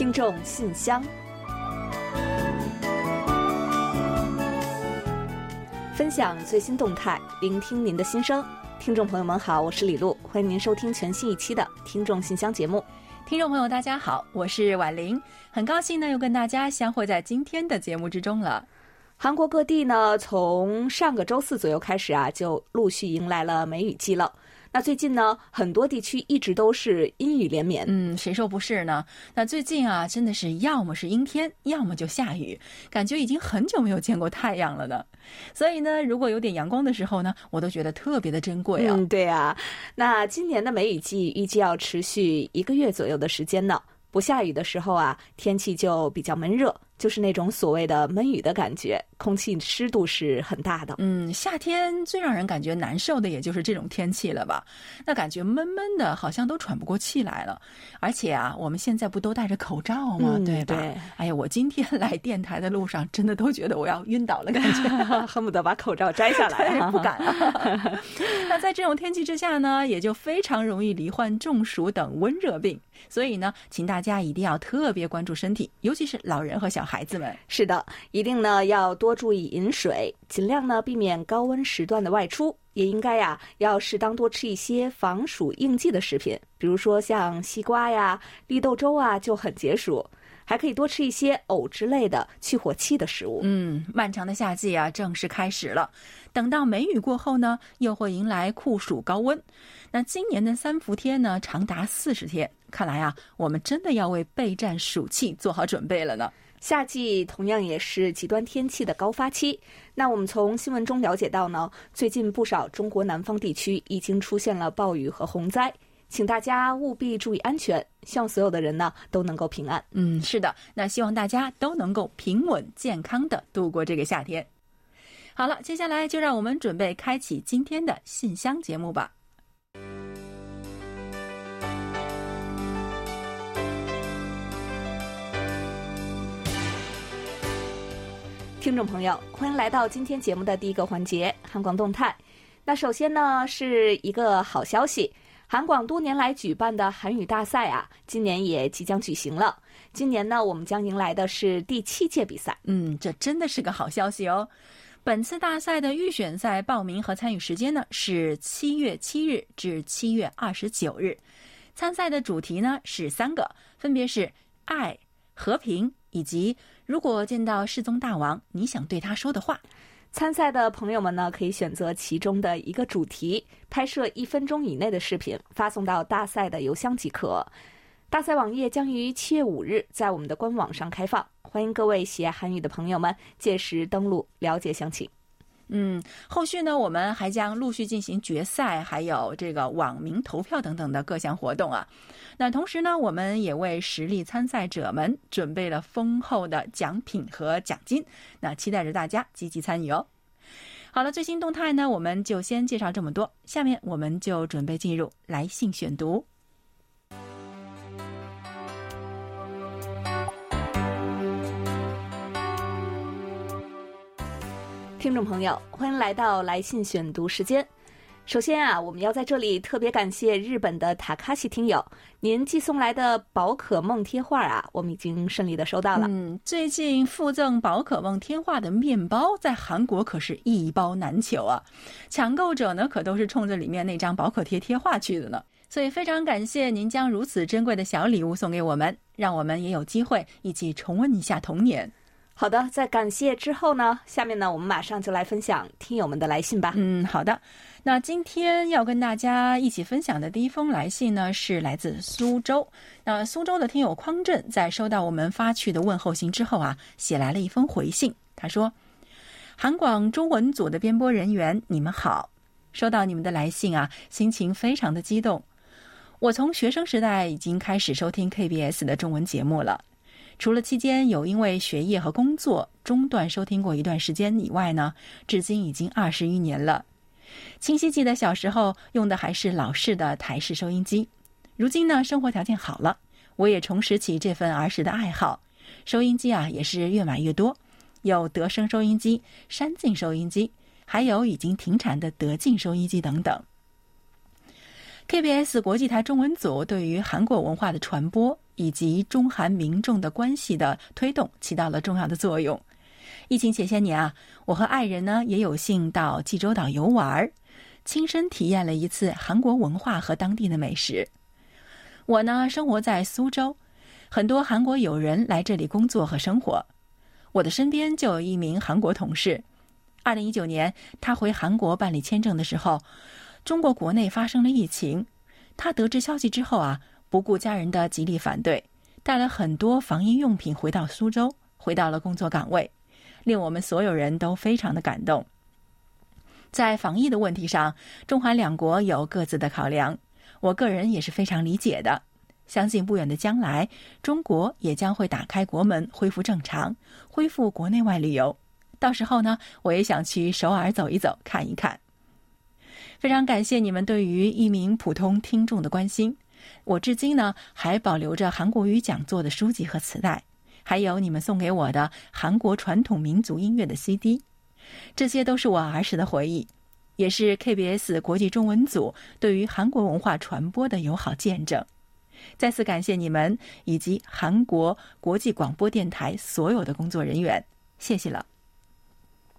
听众信箱，分享最新动态，聆听您的心声。听众朋友们好，我是李璐，欢迎您收听全新一期的《听众信箱》节目。听众朋友大家好，我是婉玲，很高兴呢又跟大家相会在今天的节目之中了。韩国各地呢，从上个周四左右开始啊，就陆续迎来了梅雨季了。那最近呢，很多地区一直都是阴雨连绵。嗯，谁说不是呢？那最近啊，真的是要么是阴天，要么就下雨，感觉已经很久没有见过太阳了呢。所以呢，如果有点阳光的时候呢，我都觉得特别的珍贵啊。嗯，对啊。那今年的梅雨季预计要持续一个月左右的时间呢。不下雨的时候啊，天气就比较闷热，就是那种所谓的闷雨的感觉，空气湿度是很大的。嗯，夏天最让人感觉难受的也就是这种天气了吧？那感觉闷闷的，好像都喘不过气来了。而且啊，我们现在不都戴着口罩吗？对吧？哎呀，我今天 来电台的路上，真的都觉得我要晕倒了，感觉 恨不得把口罩摘下来，不敢。那在这种天气之下呢，也就非常容易罹患中暑等温热病。所以呢，请大家一定要特别关注身体，尤其是老人和小孩子们。是的，一定呢要多注意饮水，尽量呢避免高温时段的外出。也应该呀，要适当多吃一些防暑应季的食品，比如说像西瓜呀、绿豆粥啊，就很解暑。还可以多吃一些藕之类的去火气的食物。嗯，漫长的夏季啊，正式开始了。等到梅雨过后呢，又会迎来酷暑高温。那今年的三伏天呢，长达四十天。看来啊，我们真的要为备战暑气做好准备了呢。夏季同样也是极端天气的高发期。那我们从新闻中了解到呢，最近不少中国南方地区已经出现了暴雨和洪灾。请大家务必注意安全，希望所有的人呢都能够平安。嗯，是的，那希望大家都能够平稳健康的度过这个夏天。好了，接下来就让我们准备开启今天的信箱节目吧。听众朋友，欢迎来到今天节目的第一个环节——韩广动态。那首先呢，是一个好消息。韩广多年来举办的韩语大赛啊，今年也即将举行了。今年呢，我们将迎来的是第七届比赛。嗯，这真的是个好消息哦。本次大赛的预选赛报名和参与时间呢是七月七日至七月二十九日。参赛的主题呢是三个，分别是爱、和平以及如果见到世宗大王，你想对他说的话。参赛的朋友们呢，可以选择其中的一个主题，拍摄一分钟以内的视频，发送到大赛的邮箱即可。大赛网页将于七月五日在我们的官网上开放，欢迎各位喜爱韩语的朋友们届时登录了解详情。嗯，后续呢，我们还将陆续进行决赛，还有这个网民投票等等的各项活动啊。那同时呢，我们也为实力参赛者们准备了丰厚的奖品和奖金，那期待着大家积极参与哦。好了，最新动态呢，我们就先介绍这么多，下面我们就准备进入来信选读。听众朋友，欢迎来到来信选读时间。首先啊，我们要在这里特别感谢日本的塔卡西听友，您寄送来的宝可梦贴画啊，我们已经顺利的收到了。嗯，最近附赠宝可梦贴画的面包在韩国可是一包难求啊，抢购者呢可都是冲着里面那张宝可贴贴画去的呢。所以非常感谢您将如此珍贵的小礼物送给我们，让我们也有机会一起重温一下童年。好的，在感谢之后呢，下面呢，我们马上就来分享听友们的来信吧。嗯，好的。那今天要跟大家一起分享的第一封来信呢，是来自苏州。那苏州的听友匡振在收到我们发去的问候信之后啊，写来了一封回信。他说：“韩广中文组的编播人员，你们好，收到你们的来信啊，心情非常的激动。我从学生时代已经开始收听 KBS 的中文节目了。”除了期间有因为学业和工作中断收听过一段时间以外呢，至今已经二十余年了。清晰记得小时候用的还是老式的台式收音机，如今呢生活条件好了，我也重拾起这份儿时的爱好。收音机啊也是越买越多，有德声收音机、山境收音机，还有已经停产的德进收音机等等。KBS 国际台中文组对于韩国文化的传播以及中韩民众的关系的推动起到了重要的作用。疫情前些年啊，我和爱人呢也有幸到济州岛游玩，亲身体验了一次韩国文化和当地的美食。我呢生活在苏州，很多韩国友人来这里工作和生活。我的身边就有一名韩国同事，二零一九年他回韩国办理签证的时候。中国国内发生了疫情，他得知消息之后啊，不顾家人的极力反对，带了很多防疫用品回到苏州，回到了工作岗位，令我们所有人都非常的感动。在防疫的问题上，中韩两国有各自的考量，我个人也是非常理解的。相信不远的将来，中国也将会打开国门，恢复正常，恢复国内外旅游。到时候呢，我也想去首尔走一走，看一看。非常感谢你们对于一名普通听众的关心。我至今呢还保留着韩国语讲座的书籍和磁带，还有你们送给我的韩国传统民族音乐的 CD，这些都是我儿时的回忆，也是 KBS 国际中文组对于韩国文化传播的友好见证。再次感谢你们以及韩国国际广播电台所有的工作人员，谢谢了。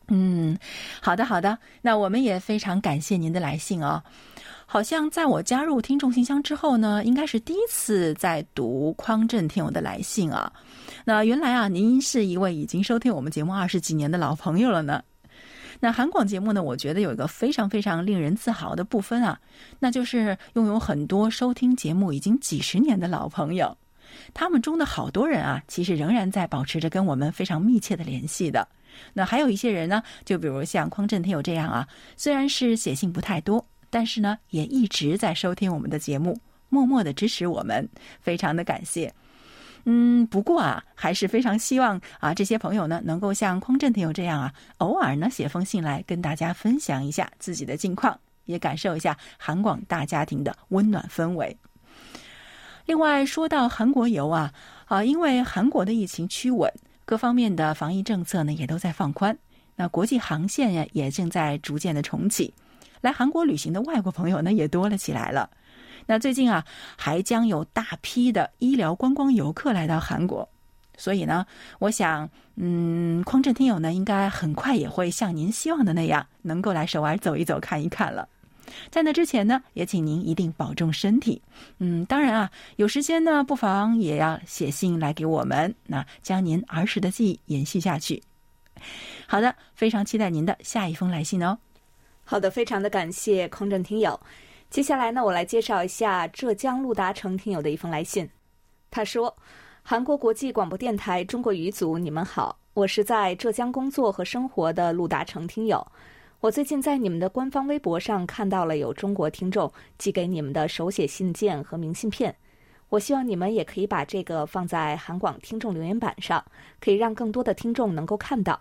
嗯，好的好的，那我们也非常感谢您的来信哦。好像在我加入听众信箱之后呢，应该是第一次在读匡正听友的来信啊。那原来啊，您是一位已经收听我们节目二十几年的老朋友了呢。那韩广节目呢，我觉得有一个非常非常令人自豪的部分啊，那就是拥有很多收听节目已经几十年的老朋友。他们中的好多人啊，其实仍然在保持着跟我们非常密切的联系的。那还有一些人呢，就比如像匡正听友这样啊，虽然是写信不太多，但是呢，也一直在收听我们的节目，默默的支持我们，非常的感谢。嗯，不过啊，还是非常希望啊，这些朋友呢，能够像匡正听友这样啊，偶尔呢写封信来跟大家分享一下自己的近况，也感受一下韩广大家庭的温暖氛围。另外说到韩国游啊，啊，因为韩国的疫情趋稳。各方面的防疫政策呢，也都在放宽。那国际航线呀，也正在逐渐的重启。来韩国旅行的外国朋友呢，也多了起来了。那最近啊，还将有大批的医疗观光游客来到韩国。所以呢，我想，嗯，匡正听友呢，应该很快也会像您希望的那样，能够来首尔走一走、看一看了。在那之前呢，也请您一定保重身体。嗯，当然啊，有时间呢，不妨也要写信来给我们，那将您儿时的记忆延续下去。好的，非常期待您的下一封来信哦。好的，非常的感谢空政听友。接下来呢，我来介绍一下浙江陆达成听友的一封来信。他说：“韩国国际广播电台中国语组，你们好，我是在浙江工作和生活的陆达成听友。”我最近在你们的官方微博上看到了有中国听众寄给你们的手写信件和明信片，我希望你们也可以把这个放在韩广听众留言板上，可以让更多的听众能够看到。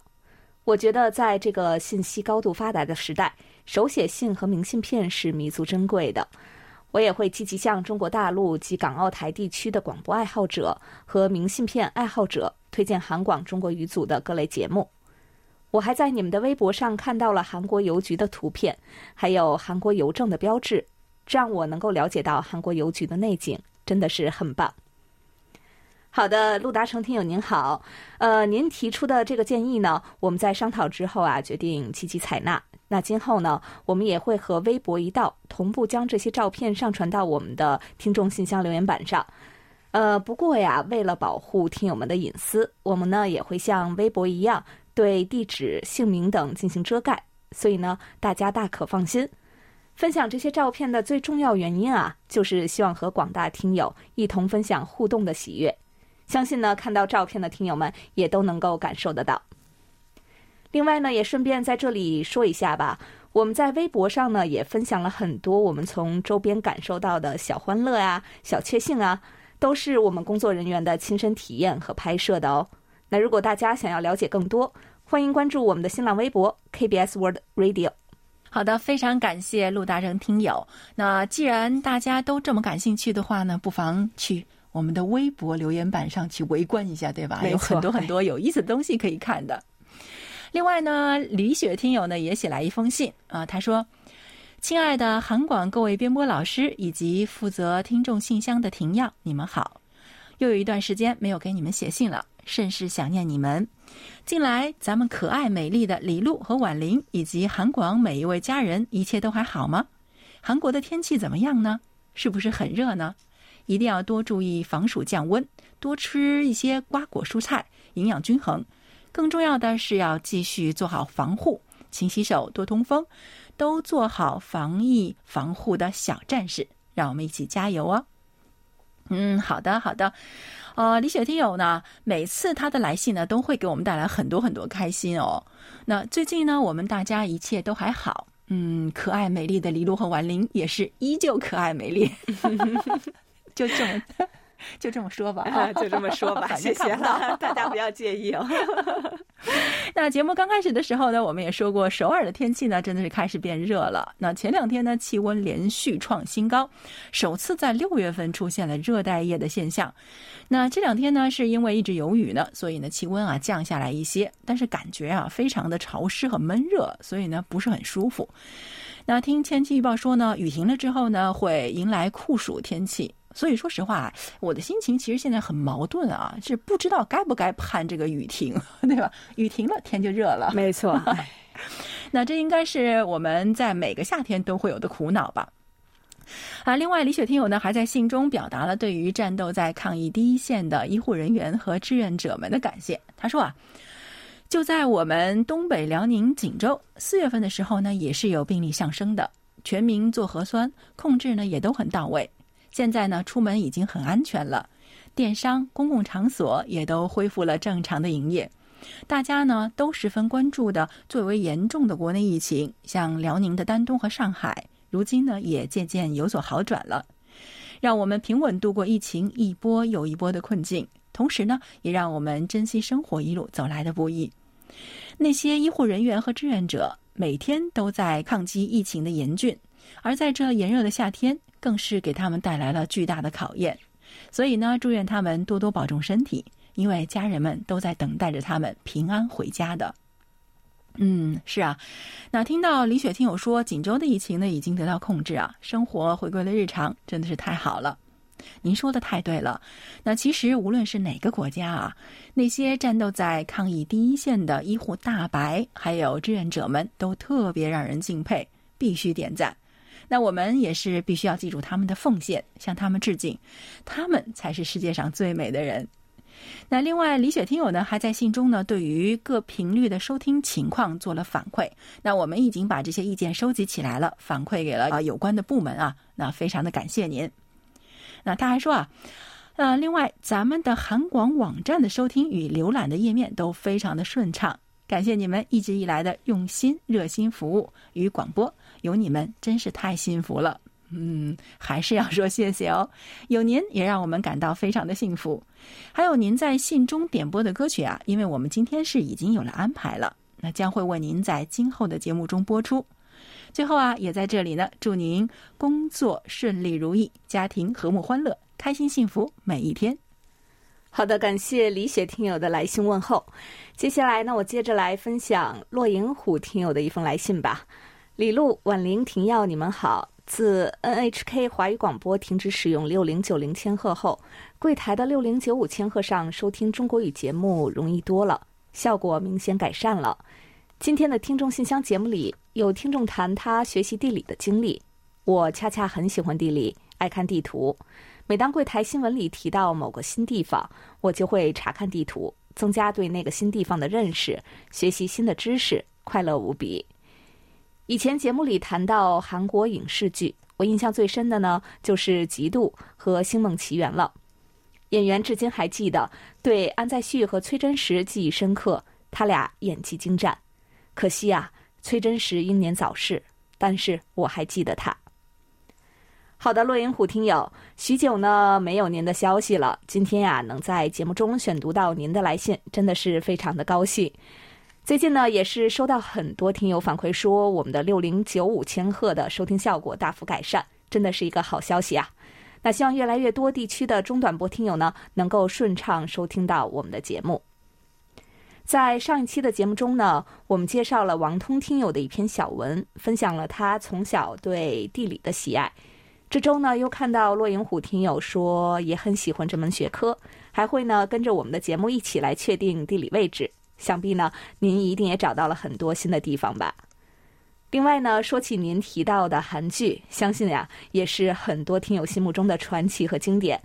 我觉得在这个信息高度发达的时代，手写信和明信片是弥足珍贵的。我也会积极向中国大陆及港澳台地区的广播爱好者和明信片爱好者推荐韩广中国语组的各类节目。我还在你们的微博上看到了韩国邮局的图片，还有韩国邮政的标志，这让我能够了解到韩国邮局的内景，真的是很棒。好的，陆达成听友您好，呃，您提出的这个建议呢，我们在商讨之后啊，决定积极采纳。那今后呢，我们也会和微博一道同步将这些照片上传到我们的听众信箱留言板上。呃，不过呀，为了保护听友们的隐私，我们呢也会像微博一样。对地址、姓名等进行遮盖，所以呢，大家大可放心。分享这些照片的最重要原因啊，就是希望和广大听友一同分享互动的喜悦。相信呢，看到照片的听友们也都能够感受得到。另外呢，也顺便在这里说一下吧，我们在微博上呢也分享了很多我们从周边感受到的小欢乐啊、小确幸啊，都是我们工作人员的亲身体验和拍摄的哦。那如果大家想要了解更多，欢迎关注我们的新浪微博 KBS World Radio。好的，非常感谢陆大成听友。那既然大家都这么感兴趣的话呢，不妨去我们的微博留言板上去围观一下，对吧？有很多很多有意思的东西可以看的。另外呢，李雪听友呢也写来一封信啊，他说：“亲爱的韩广各位编播老师以及负责听众信箱的婷耀，你们好！又有一段时间没有给你们写信了，甚是想念你们。近来咱们可爱美丽的李璐和婉玲以及韩广每一位家人，一切都还好吗？韩国的天气怎么样呢？是不是很热呢？一定要多注意防暑降温，多吃一些瓜果蔬菜，营养均衡。更重要的是要继续做好防护，勤洗手，多通风，都做好防疫防护的小战士。让我们一起加油哦！嗯，好的，好的。呃，李雪听友呢，每次他的来信呢，都会给我们带来很多很多开心哦。那最近呢，我们大家一切都还好。嗯，可爱美丽的李璐和婉玲也是依旧可爱美丽。就这么，就这么说吧，就这么说吧，谢谢了，大家不要介意哦。那节目刚开始的时候呢，我们也说过，首尔的天气呢真的是开始变热了。那前两天呢，气温连续创新高，首次在六月份出现了热带夜的现象。那这两天呢，是因为一直有雨呢，所以呢气温啊降下来一些，但是感觉啊非常的潮湿和闷热，所以呢不是很舒服。那听天气预报说呢，雨停了之后呢，会迎来酷暑天气。所以说实话，我的心情其实现在很矛盾啊，是不知道该不该盼这个雨停，对吧？雨停了，天就热了。没错，那这应该是我们在每个夏天都会有的苦恼吧？啊，另外，李雪听友呢还在信中表达了对于战斗在抗疫第一线的医护人员和志愿者们的感谢。他说啊，就在我们东北辽宁锦州，四月份的时候呢，也是有病例上升的，全民做核酸，控制呢也都很到位。现在呢，出门已经很安全了，电商、公共场所也都恢复了正常的营业。大家呢都十分关注的最为严重的国内疫情，像辽宁的丹东和上海，如今呢也渐渐有所好转了。让我们平稳度过疫情一波又一波的困境，同时呢，也让我们珍惜生活一路走来的不易。那些医护人员和志愿者每天都在抗击疫情的严峻，而在这炎热的夏天。更是给他们带来了巨大的考验，所以呢，祝愿他们多多保重身体，因为家人们都在等待着他们平安回家的。嗯，是啊，那听到李雪听友说锦州的疫情呢已经得到控制啊，生活回归了日常，真的是太好了。您说的太对了。那其实无论是哪个国家啊，那些战斗在抗疫第一线的医护大白还有志愿者们，都特别让人敬佩，必须点赞。那我们也是必须要记住他们的奉献，向他们致敬，他们才是世界上最美的人。那另外，李雪听友呢还在信中呢，对于各频率的收听情况做了反馈。那我们已经把这些意见收集起来了，反馈给了啊有关的部门啊。那非常的感谢您。那他还说啊，呃，另外咱们的韩广网站的收听与浏览的页面都非常的顺畅，感谢你们一直以来的用心、热心服务与广播。有你们真是太幸福了，嗯，还是要说谢谢哦。有您也让我们感到非常的幸福。还有您在信中点播的歌曲啊，因为我们今天是已经有了安排了，那将会为您在今后的节目中播出。最后啊，也在这里呢，祝您工作顺利如意，家庭和睦欢乐，开心幸福每一天。好的，感谢李雪听友的来信问候。接下来呢，我接着来分享骆银虎听友的一封来信吧。李璐、婉玲、婷耀，你们好。自 NHK 华语广播停止使用六零九零千赫后，柜台的六零九五千赫上收听中国语节目容易多了，效果明显改善了。今天的听众信箱节目里有听众谈他学习地理的经历，我恰恰很喜欢地理，爱看地图。每当柜台新闻里提到某个新地方，我就会查看地图，增加对那个新地方的认识，学习新的知识，快乐无比。以前节目里谈到韩国影视剧，我印象最深的呢就是《嫉妒》和《星梦奇缘》了。演员至今还记得，对安在旭和崔真实记忆深刻，他俩演技精湛。可惜啊，崔真实英年早逝，但是我还记得他。好的，洛银虎听友，许久呢没有您的消息了，今天呀能在节目中选读到您的来信，真的是非常的高兴。最近呢，也是收到很多听友反馈说，我们的六零九五千赫的收听效果大幅改善，真的是一个好消息啊！那希望越来越多地区的中短波听友呢，能够顺畅收听到我们的节目。在上一期的节目中呢，我们介绍了王通听友的一篇小文，分享了他从小对地理的喜爱。这周呢，又看到骆银虎听友说也很喜欢这门学科，还会呢跟着我们的节目一起来确定地理位置。想必呢，您一定也找到了很多新的地方吧。另外呢，说起您提到的韩剧，相信呀，也是很多听友心目中的传奇和经典。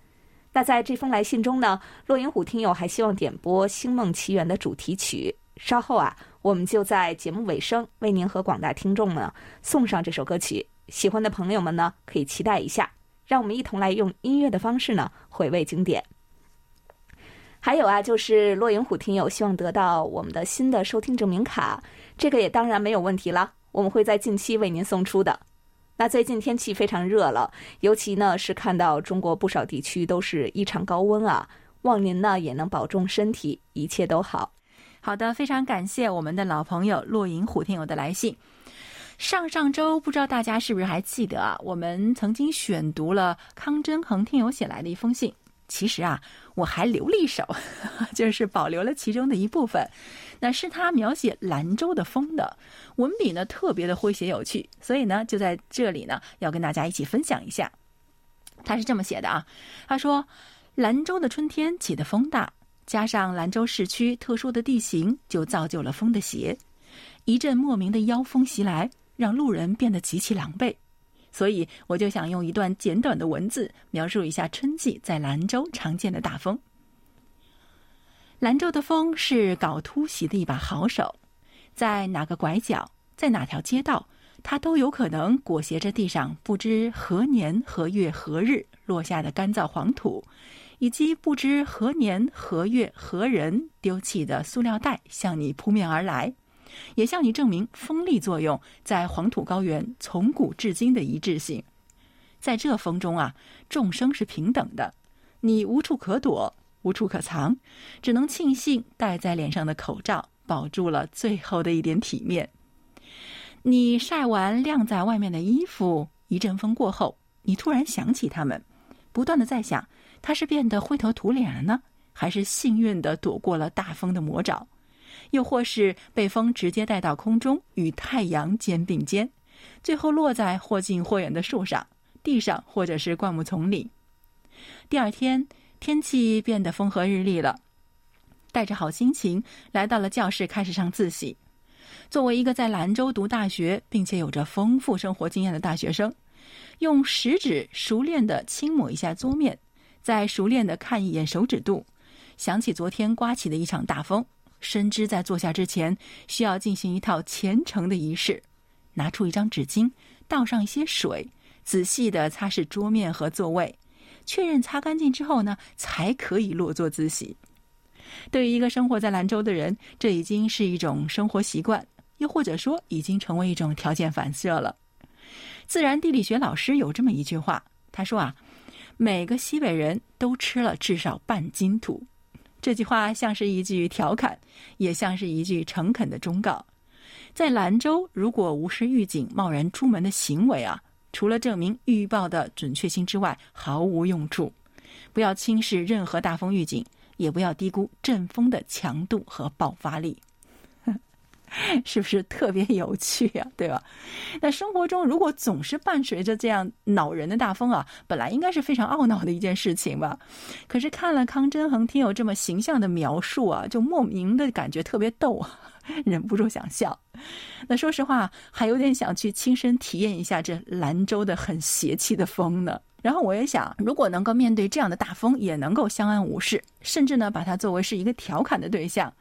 那在这封来信中呢，骆银虎听友还希望点播《星梦奇缘》的主题曲。稍后啊，我们就在节目尾声为您和广大听众呢送上这首歌曲。喜欢的朋友们呢，可以期待一下。让我们一同来用音乐的方式呢，回味经典。还有啊，就是骆银虎听友希望得到我们的新的收听证明卡，这个也当然没有问题了，我们会在近期为您送出的。那最近天气非常热了，尤其呢是看到中国不少地区都是异常高温啊，望您呢也能保重身体，一切都好。好的，非常感谢我们的老朋友骆银虎听友的来信。上上周不知道大家是不是还记得啊？我们曾经选读了康真恒听友写来的一封信。其实啊，我还留了一首，就是保留了其中的一部分。那是他描写兰州的风的文笔呢，特别的诙谐有趣，所以呢，就在这里呢，要跟大家一起分享一下。他是这么写的啊，他说：“兰州的春天起的风大，加上兰州市区特殊的地形，就造就了风的邪。一阵莫名的妖风袭来，让路人变得极其狼狈。所以，我就想用一段简短的文字描述一下春季在兰州常见的大风。”兰州的风是搞突袭的一把好手，在哪个拐角，在哪条街道，它都有可能裹挟着地上不知何年何月何日落下的干燥黄土，以及不知何年何月何人丢弃的塑料袋，向你扑面而来，也向你证明风力作用在黄土高原从古至今的一致性。在这风中啊，众生是平等的，你无处可躲。无处可藏，只能庆幸戴在脸上的口罩保住了最后的一点体面。你晒完晾在外面的衣服，一阵风过后，你突然想起他们，不断的在想：他是变得灰头土脸了呢，还是幸运的躲过了大风的魔爪，又或是被风直接带到空中，与太阳肩并肩，最后落在或近或远的树上、地上，或者是灌木丛里。第二天。天气变得风和日丽了，带着好心情来到了教室，开始上自习。作为一个在兰州读大学并且有着丰富生活经验的大学生，用食指熟练的轻抹一下桌面，再熟练的看一眼手指肚，想起昨天刮起的一场大风，深知在坐下之前需要进行一套虔诚的仪式，拿出一张纸巾，倒上一些水，仔细的擦拭桌面和座位。确认擦干净之后呢，才可以落座自习。对于一个生活在兰州的人，这已经是一种生活习惯，又或者说已经成为一种条件反射了。自然地理学老师有这么一句话，他说啊：“每个西北人都吃了至少半斤土。”这句话像是一句调侃，也像是一句诚恳的忠告。在兰州，如果无视预警贸然出门的行为啊。除了证明预报的准确性之外，毫无用处。不要轻视任何大风预警，也不要低估阵风的强度和爆发力。是不是特别有趣呀？对吧？那生活中如果总是伴随着这样恼人的大风啊，本来应该是非常懊恼的一件事情吧？可是看了康真恒听友这么形象的描述啊，就莫名的感觉特别逗啊。忍不住想笑，那说实话，还有点想去亲身体验一下这兰州的很邪气的风呢。然后我也想，如果能够面对这样的大风，也能够相安无事，甚至呢把它作为是一个调侃的对象，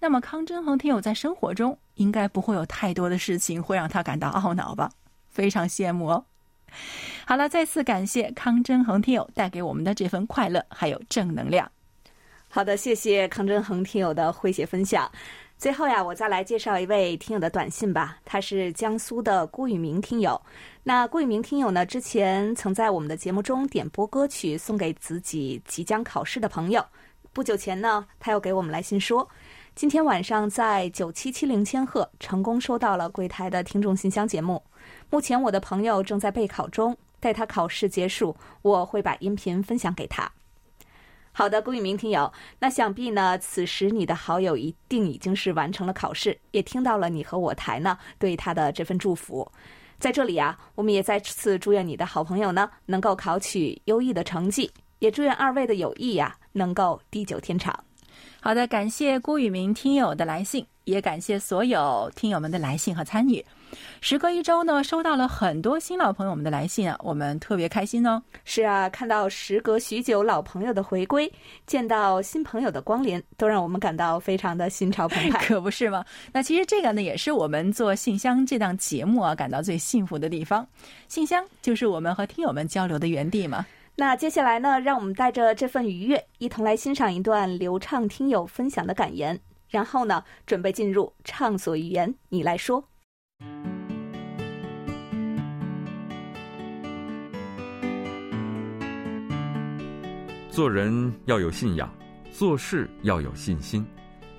那么康真恒听友在生活中应该不会有太多的事情会让他感到懊恼吧？非常羡慕哦。好了，再次感谢康真恒听友带给我们的这份快乐还有正能量。好的，谢谢康真恒听友的诙谐分享。最后呀，我再来介绍一位听友的短信吧。他是江苏的郭宇明听友。那郭宇明听友呢，之前曾在我们的节目中点播歌曲送给自己即将考试的朋友。不久前呢，他又给我们来信说，今天晚上在九七七零千赫成功收到了柜台的听众信箱节目。目前我的朋友正在备考中，待他考试结束，我会把音频分享给他。好的，顾宇明听友，那想必呢，此时你的好友一定已经是完成了考试，也听到了你和我台呢对他的这份祝福。在这里啊，我们也再次祝愿你的好朋友呢能够考取优异的成绩，也祝愿二位的友谊呀能够地久天长。好的，感谢郭宇明听友的来信，也感谢所有听友们的来信和参与。时隔一周呢，收到了很多新老朋友们的来信啊，我们特别开心哦。是啊，看到时隔许久老朋友的回归，见到新朋友的光临，都让我们感到非常的心潮澎湃，可不是吗？那其实这个呢，也是我们做信箱这档节目啊，感到最幸福的地方。信箱就是我们和听友们交流的原地嘛。那接下来呢，让我们带着这份愉悦，一同来欣赏一段流畅听友分享的感言，然后呢，准备进入畅所欲言，你来说。做人要有信仰，做事要有信心。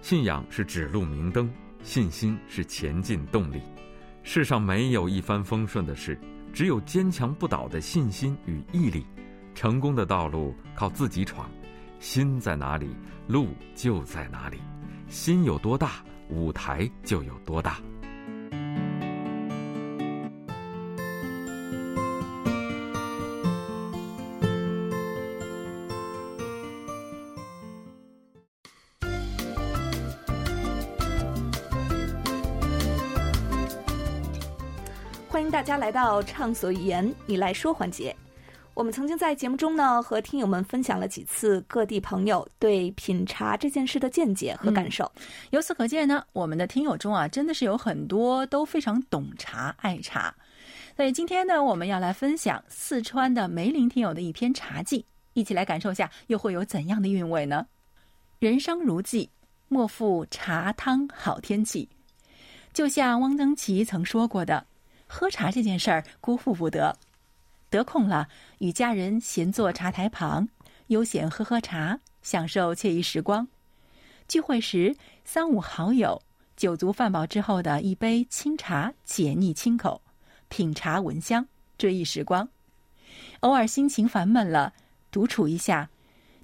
信仰是指路明灯，信心是前进动力。世上没有一帆风顺的事，只有坚强不倒的信心与毅力。成功的道路靠自己闯，心在哪里，路就在哪里。心有多大，舞台就有多大。欢迎大家来到畅所欲言，你来说环节。我们曾经在节目中呢，和听友们分享了几次各地朋友对品茶这件事的见解和感受。由此可见呢，我们的听友中啊，真的是有很多都非常懂茶、爱茶。所以今天呢，我们要来分享四川的梅林听友的一篇茶记，一起来感受下又会有怎样的韵味呢？人生如寄，莫负茶汤好天气。就像汪曾祺曾说过的。喝茶这件事儿辜负不得，得空了与家人闲坐茶台旁，悠闲喝喝茶，享受惬意时光。聚会时三五好友，酒足饭饱之后的一杯清茶，解腻清口，品茶闻香，追忆时光。偶尔心情烦闷了，独处一下，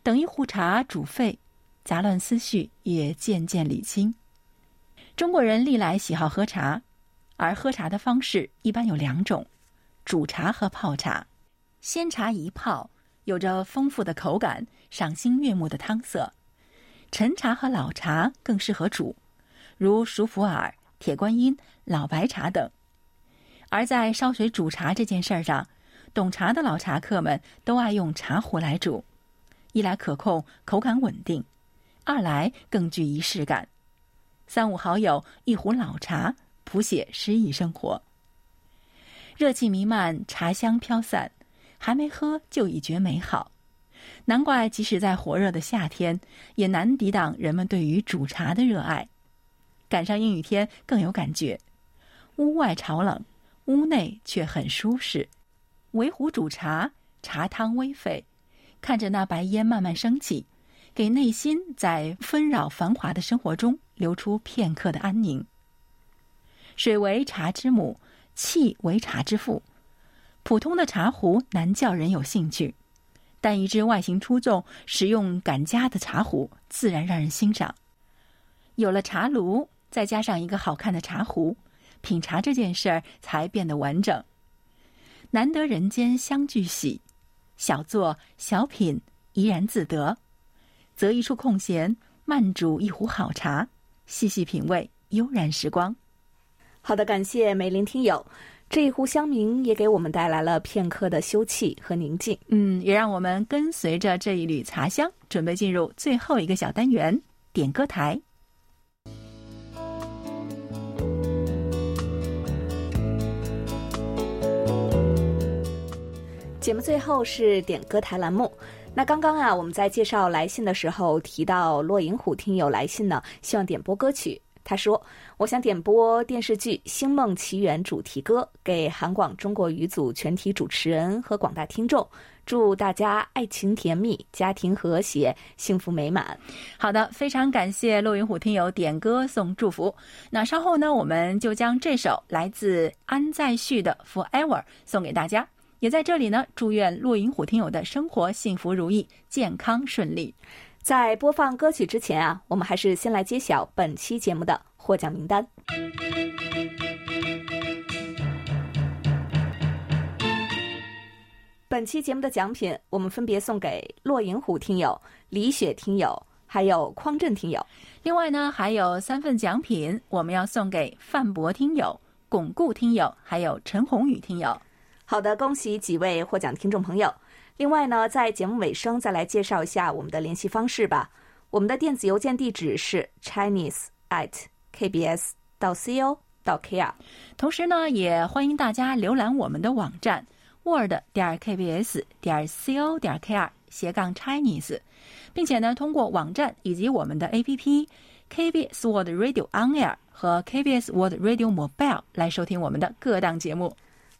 等一壶茶煮沸，杂乱思绪也渐渐理清。中国人历来喜好喝茶。而喝茶的方式一般有两种：煮茶和泡茶。鲜茶一泡，有着丰富的口感、赏心悦目的汤色；陈茶和老茶更适合煮，如熟普洱、铁观音、老白茶等。而在烧水煮茶这件事儿上，懂茶的老茶客们都爱用茶壶来煮，一来可控，口感稳定；二来更具仪式感。三五好友，一壶老茶。谱写诗意生活，热气弥漫，茶香飘散，还没喝就已觉美好。难怪即使在火热的夏天，也难抵挡人们对于煮茶的热爱。赶上阴雨天更有感觉，屋外潮冷，屋内却很舒适。围壶煮茶，茶汤微沸，看着那白烟慢慢升起，给内心在纷扰繁华的生活中留出片刻的安宁。水为茶之母，气为茶之父。普通的茶壶难叫人有兴趣，但一只外形出众、使用感佳的茶壶，自然让人欣赏。有了茶炉，再加上一个好看的茶壶，品茶这件事儿才变得完整。难得人间相聚喜，小坐小品怡然自得，择一处空闲，慢煮一壶好茶，细细品味悠然时光。好的，感谢梅林听友，这一壶香茗也给我们带来了片刻的休憩和宁静。嗯，也让我们跟随着这一缕茶香，准备进入最后一个小单元——点歌台。节目最后是点歌台栏目。那刚刚啊，我们在介绍来信的时候提到，骆银虎听友来信呢，希望点播歌曲。他说：“我想点播电视剧《星梦奇缘》主题歌，给韩广中国语组全体主持人和广大听众，祝大家爱情甜蜜，家庭和谐，幸福美满。”好的，非常感谢骆云虎听友点歌送祝福。那稍后呢，我们就将这首来自安在旭的《Forever》送给大家。也在这里呢，祝愿落银虎听友的生活幸福如意、健康顺利。在播放歌曲之前啊，我们还是先来揭晓本期节目的获奖名单。本期节目的奖品，我们分别送给落银虎听友、李雪听友，还有匡振听友。另外呢，还有三份奖品，我们要送给范博听友、巩固听友，还有陈宏宇听友。好的，恭喜几位获奖听众朋友。另外呢，在节目尾声再来介绍一下我们的联系方式吧。我们的电子邮件地址是 chinese at kbs 到 co 到 kr。同时呢，也欢迎大家浏览我们的网站 word 点 kbs 点 co 点 kr 斜杠 chinese，并且呢，通过网站以及我们的 APP KBS Word Radio On Air 和 KBS Word Radio Mobile 来收听我们的各档节目。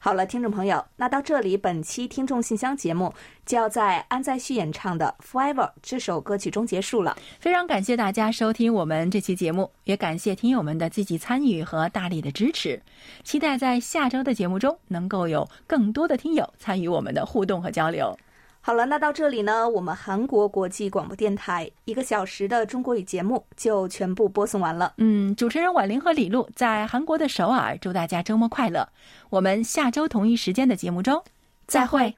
好了，听众朋友，那到这里，本期听众信箱节目就要在安在旭演唱的《Forever》这首歌曲中结束了。非常感谢大家收听我们这期节目，也感谢听友们的积极参与和大力的支持。期待在下周的节目中能够有更多的听友参与我们的互动和交流。好了，那到这里呢，我们韩国国际广播电台一个小时的中国语节目就全部播送完了。嗯，主持人婉玲和李璐在韩国的首尔，祝大家周末快乐。我们下周同一时间的节目中再会。